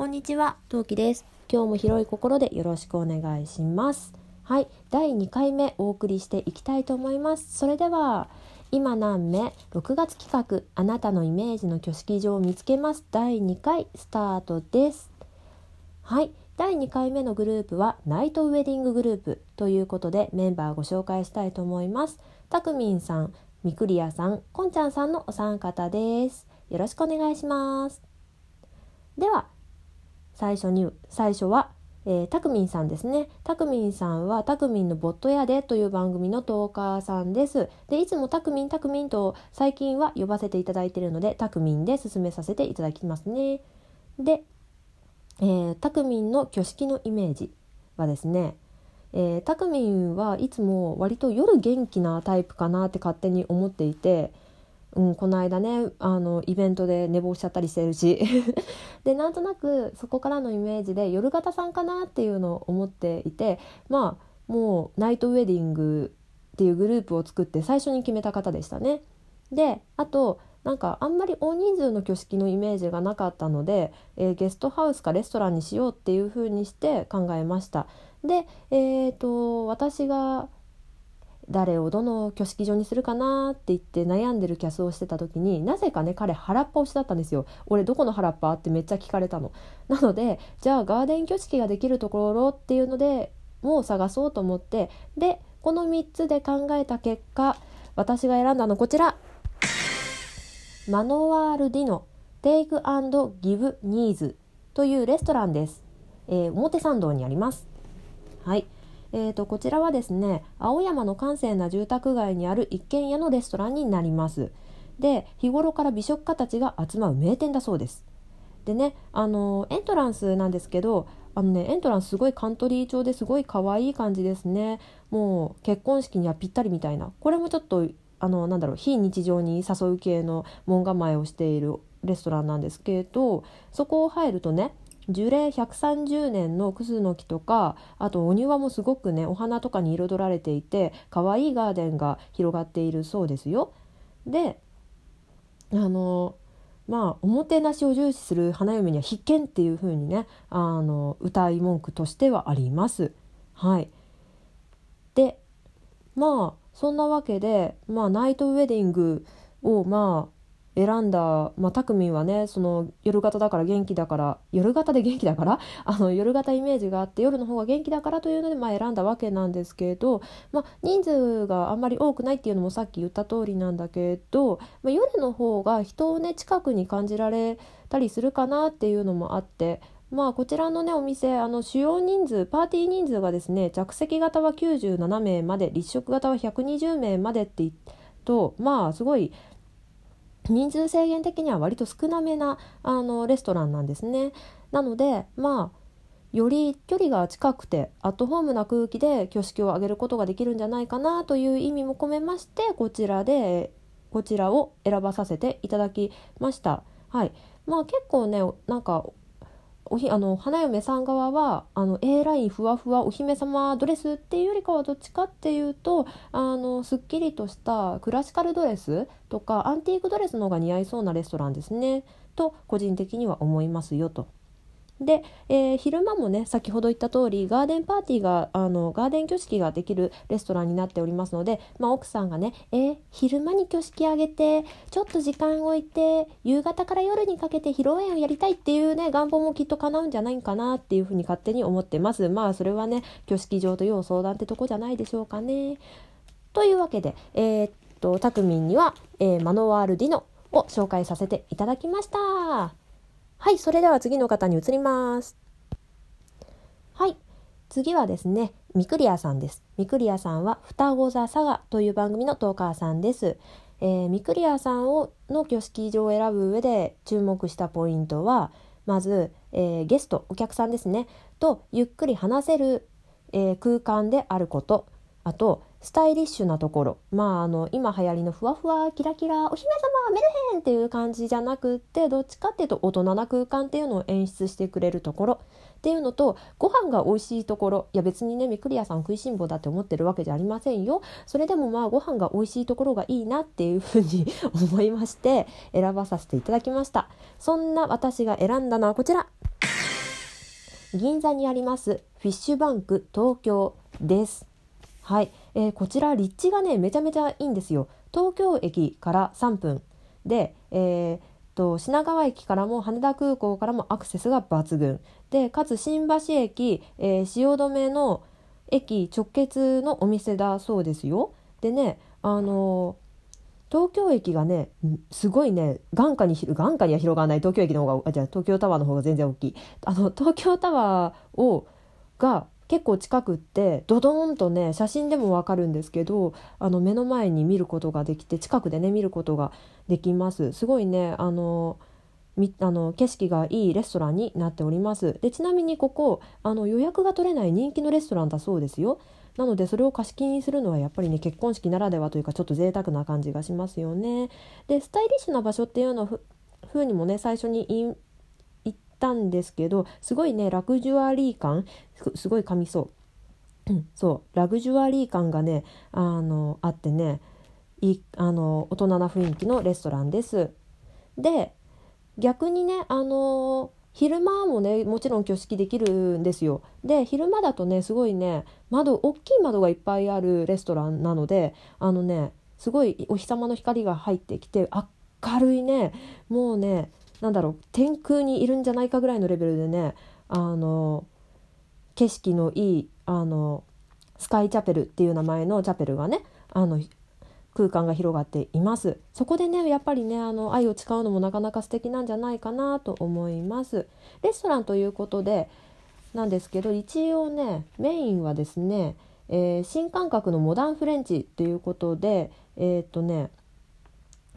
こんにちは、トウキです。今日も広い心でよろしくお願いします。はい、第2回目お送りしていきたいと思います。それでは、今何目？6月企画あなたのイメージの挙式場を見つけます第2回スタートです。はい、第2回目のグループはナイトウェディンググループということでメンバーご紹介したいと思います。たくみんさん、みくりやさん、こんちゃんさんのお三方です。よろしくお願いします。では最初に最初は、えー、たくみんさんですね。たくみんさんはたくみんのボットやでという番組のトーカーさんです。でいつもたくみんたくみんと最近は呼ばせていただいているのでたくみんで進めさせていただきますね。で、えー、たくみんの挙式のイメージはですねえー、たくみんはいつも割と夜元気なタイプかなって勝手に思っていてうん、この間ねあのイベントで寝坊しちゃったりしてるし でなんとなくそこからのイメージで夜型さんかなっていうのを思っていてまあもうナイトウェディングっていうグループを作って最初に決めた方でしたね。であとなんかあんまり大人数の挙式のイメージがなかったので、えー、ゲストハウスかレストランにしようっていう風にして考えました。で、えーと私が誰をどの挙式場にするかなって言って悩んでるキャスをしてた時になぜかね彼原っぱ推しだったんですよ。俺どこの原っぱってめっちゃ聞かれたの。なのでじゃあガーデン挙式ができるところっていうのでもう探そうと思ってでこの3つで考えた結果私が選んだのこちら。マノワールディノテイクギブニーズというレストランです、えー、表参道にあります。はい。えーと、こちらはですね青山の閑静な住宅街にある一軒家のレストランになります。で日頃から美食家たちが集まる名店だそうです。でねあのエントランスなんですけどあのねエントランスすごいカントリー調ですごい可愛い感じですね。もう結婚式にはぴったりみたいな。これもちょっとあのなんだろう非日常に誘う系の門構えをしているレストランなんですけどそこを入るとね樹齢130年のクスノキとかあとお庭もすごくねお花とかに彩られていて可愛いガーデンが広がっているそうですよ。であのまあおもてなしを重視する花嫁には必見っていう風にねあの歌い文句としてはあります。はい、でまあそんなわけで、まあ、ナイトウェディングをまあ選んだ、まあ、たくみんはねその夜型だから元気だから夜型で元気だから？あの夜型イメージがあって夜の方が元気だからというので、まあ、選んだわけなんですけど、まあ、人数があんまり多くないっていうのもさっき言った通りなんだけど、まあ、夜の方が人をね近くに感じられたりするかなっていうのもあってまあこちらのねお店あの主要人数パーティー人数がですね着席型は97名まで立食型は120名までって言うとまあすごい人数制限的には割と少なめなあのレストランなんですね。なのでまあより距離が近くてアットホームな空気で挙式を挙げることができるんじゃないかなという意味も込めましてこちらでこちらを選ばさせていただきました。はい、まあ結構ねなんかおひあの花嫁さん側はあの A ラインふわふわお姫様ドレスっていうよりかはどっちかっていうとあのすっきりとしたクラシカルドレスとかアンティークドレスの方が似合いそうなレストランですねと個人的には思いますよと。で、えー、昼間もね先ほど言った通りガーデンパーティーがあのガーデン挙式ができるレストランになっておりますので、まあ、奥さんがね、えー、昼間に挙式あげてちょっと時間置いて夕方から夜にかけて披露宴をやりたいっていうね願望もきっと叶うんじゃないかなっていうふうに勝手に思ってますまあそれはね挙式場と要相談ってとこじゃないでしょうかね。というわけでえー、っとたくみんには、え、マノワールディノを紹介させていただきました。はい、それでは次の方に移ります。はい、次はですね、ミクリアさんです。ミクリアさんは双子座サガという番組のトーカーさんです。えー、ミクリアさんをの挙式場を選ぶ上で注目したポイントは、まず、えー、ゲスト、お客さんですね、とゆっくり話せる、えー、空間であること、あと、スタイリッシュなところ。まああの今流行りのふわふわキラキラお姫様メルヘンっていう感じじゃなくってどっちかっていうと大人な空間っていうのを演出してくれるところ。っていうのとご飯が美味しいところ。いや別にねみくりやさん食いしん坊だって思ってるわけじゃありませんよ。それでもまあご飯が美味しいところがいいなっていうふうに思いまして選ばさせていただきました。そんな私が選んだのはこちら。銀座にありますフィッシュバンク東京です。はい、えー、こちら立地がねめちゃめちゃいいんですよ。東京駅から3分。で、えー、と品川駅からも羽田空港からもアクセスが抜群。でかつ新橋駅、えー、汐留の駅直結のお店だそうですよ。でねあの東京駅がねすごいね眼下に眼下には広がらない。東京駅の方があじゃあ東京タワーの方が全然大きい。あの東京タワーをが結構近くってドドーンとね写真でもわかるんですけどあの目の前に見ることができて近くでね見ることができます。すごいねあのみあの景色がいいレストランになっております。でちなみにここあの予約が取れない人気のレストランだそうですよ。なのでそれを貸し切りにするのはやっぱりね結婚式ならではというかちょっと贅沢な感じがしますよね。でスタイリッシュな場所っていうのふ風にもね最初に言ったんですけどすごいねラグジュアリー感すごい噛みそう。そうラグジュアリー感がねあのあってねいあの大人な雰囲気のレストランです。で逆にねあの昼間もねもちろん挙式できるんですよ。で昼間だとねすごいね窓大きい窓がいっぱいあるレストランなのであのねすごいお日様の光が入ってきて明るいねもうねなんだろう天空にいるんじゃないかぐらいのレベルでねあの景色のいいあのスカイチャペルっていう名前のチャペルがねあの空間が広がっています。そこでねやっぱりねあの愛を使うのもなかなか素敵なんじゃないかなと思います。レストランということでなんですけど一応ねメインはですね、えー、新感覚のモダンフレンチっていうことでえー、っとね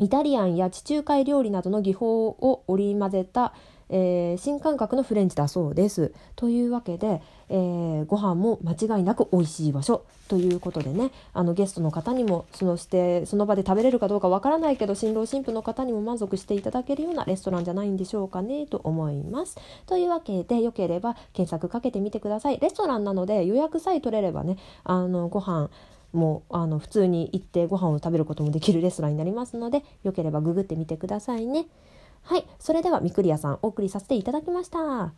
イタリアンや地中海料理などの技法を織り交ぜた、えー、新感覚のフレンチだそうです。というわけで、えー、ご飯も間違いなく美味しい場所ということでねあのゲストの方にもそのしてその場で食べれるかどうかわからないけど新郎新婦の方にも満足していただけるようなレストランじゃないんでしょうかねと思います。というわけでよければ検索かけてみてください。レストランなので予約さえ取れればねあのご飯もうあの普通に行ってご飯を食べることもできるレストランになりますのでよければググってみてくださいね。はいそれではみくりやさんお送りさせていただきました。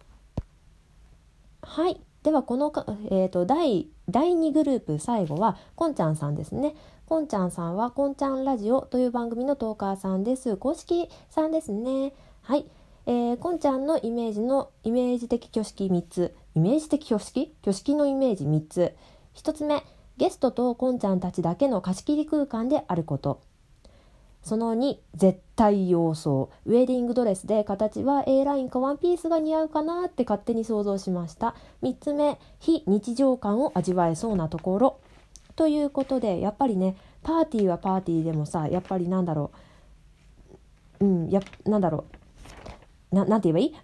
はいではこのかえーと、第第2グループ最後はこんちゃんさんですね。こんちゃんさんはこんちゃんラジオという番組のトーカーさんです。公式さんですね。はいえー、こんちゃんのイメージのイメージ的挙式3つ。イメージ的挙式？挙式のイメージ3つ。1つ目ゲストとこんちゃんたちだけの貸し切り空間であること。その2絶対様相。ウェディングドレスで形は A ラインかワンピースが似合うかなって勝手に想像しました。3つ目非日常感を味わえそうなところ。ということでやっぱりねパーティーはパーティーでもさやっぱりなんだろう。うんやなんだろう。ななんて言えばいい？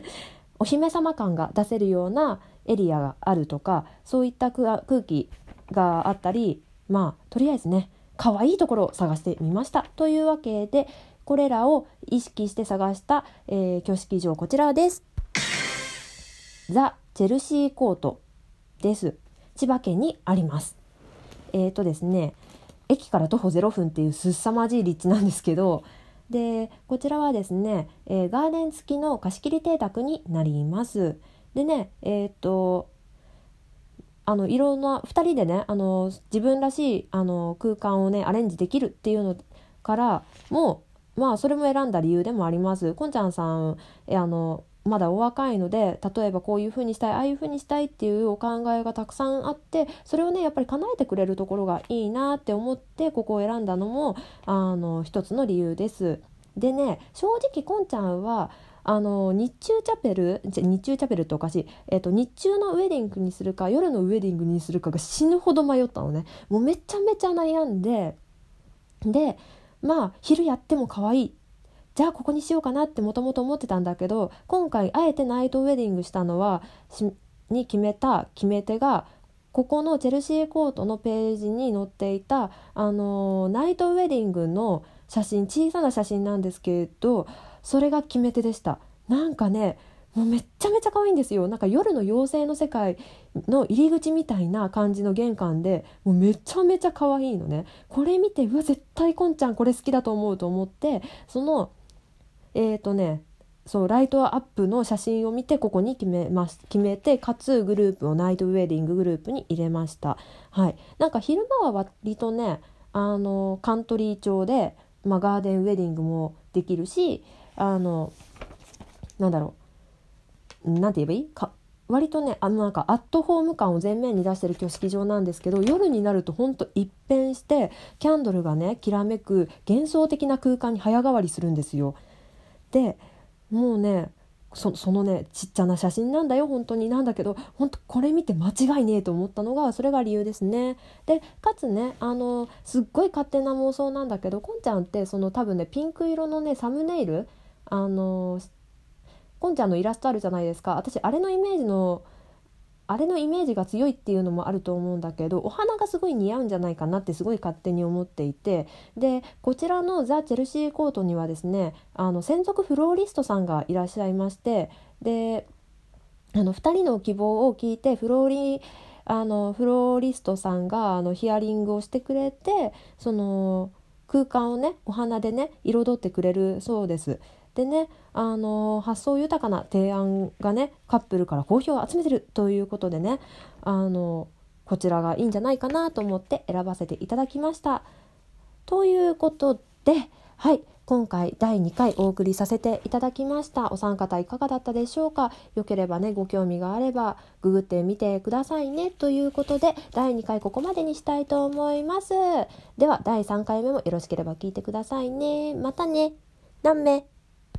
お姫様感が出せるようなエリアがあるとかそういった空気があったりまあとりあえずね可愛いところを探してみました。というわけでこれらを意識して探した、えー、挙式場こちらです。ザ・チェルシーコートです。千葉県にあります。えっ、ー、とですね駅から徒歩0分っていうすさまじい立地なんですけどでこちらはですね、えー、ガーデン付きの貸し切り邸宅になります。でねえっ、ー、とあのいろんな2人でねあの自分らしいあの空間をねアレンジできるっていうのからもまあそれも選んだ理由でもあります。こんちゃんさんえあのまだお若いので例えばこういうふうにしたいああいうふうにしたいっていうお考えがたくさんあってそれをねやっぱり叶えてくれるところがいいなって思ってここを選んだのもあの一つの理由です。でね正直こんちゃんはあの日中チャペル？日中チャペルっておかしい、えーと、日中のウェディングにするか夜のウェディングにするかが死ぬほど迷ったのね。もうめちゃめちゃ悩んででまあ昼やっても可愛い。じゃあここにしようかなってもともと思ってたんだけど今回あえてナイトウェディングしたのはに決めた決め手がここのチェルシーコートのページに載っていた、あのー、ナイトウェディングの写真小さな写真なんですけれどそれが決め手でした。なんかねもうめっちゃめちゃ可愛いんですよ。なんか夜の妖精の世界の入り口みたいな感じの玄関でもうめちゃめちゃ可愛いのね。これ見てうわ絶対こんちゃんこれ好きだと思うと思ってそのえっ、ー、とねそうライトアップの写真を見てここに決めます。決めてかつグループをナイトウェディンググループに入れました。はい。なんか昼間は割とねあのカントリー調で、まあ、ガーデンウェディングもできるしあのなんだろうなんて言えばいい？か割とねあのなんかアットホーム感を前面に出してる挙式場なんですけど夜になるとほんと一変してキャンドルがねきらめく幻想的な空間に早変わりするんですよ。でもうねそのねちっちゃな写真なんだよ本当になんだけど本当これ見て間違いねえと思ったのがそれが理由ですね。でかつねあのすっごい勝手な妄想なんだけどこんちゃんってその多分ねピンク色のねサムネイルあのこんちゃんのイラストあるじゃないですか私あれのイメージのあれのイメージが強いっていうのもあると思うんだけどお花がすごい似合うんじゃないかなってすごい勝手に思っていてでこちらのザ・チェルシーコートにはですねあの専属フローリストさんがいらっしゃいましてであの2人の希望を聞いてフローリあのフローリストさんがあのヒアリングをしてくれてその空間をねお花でね彩ってくれるそうです。でねあの発想豊かな提案がねカップルから好評を集めてるということでねあのこちらがいいんじゃないかなと思って選ばせていただきました。ということではい今回第2回お送りさせていただきました。お三方いかがだったでしょうか？よければねご興味があればググってみてくださいね。ということで第2回ここまでにしたいと思います。では第3回目もよろしければ聞いてくださいね。またね。何名？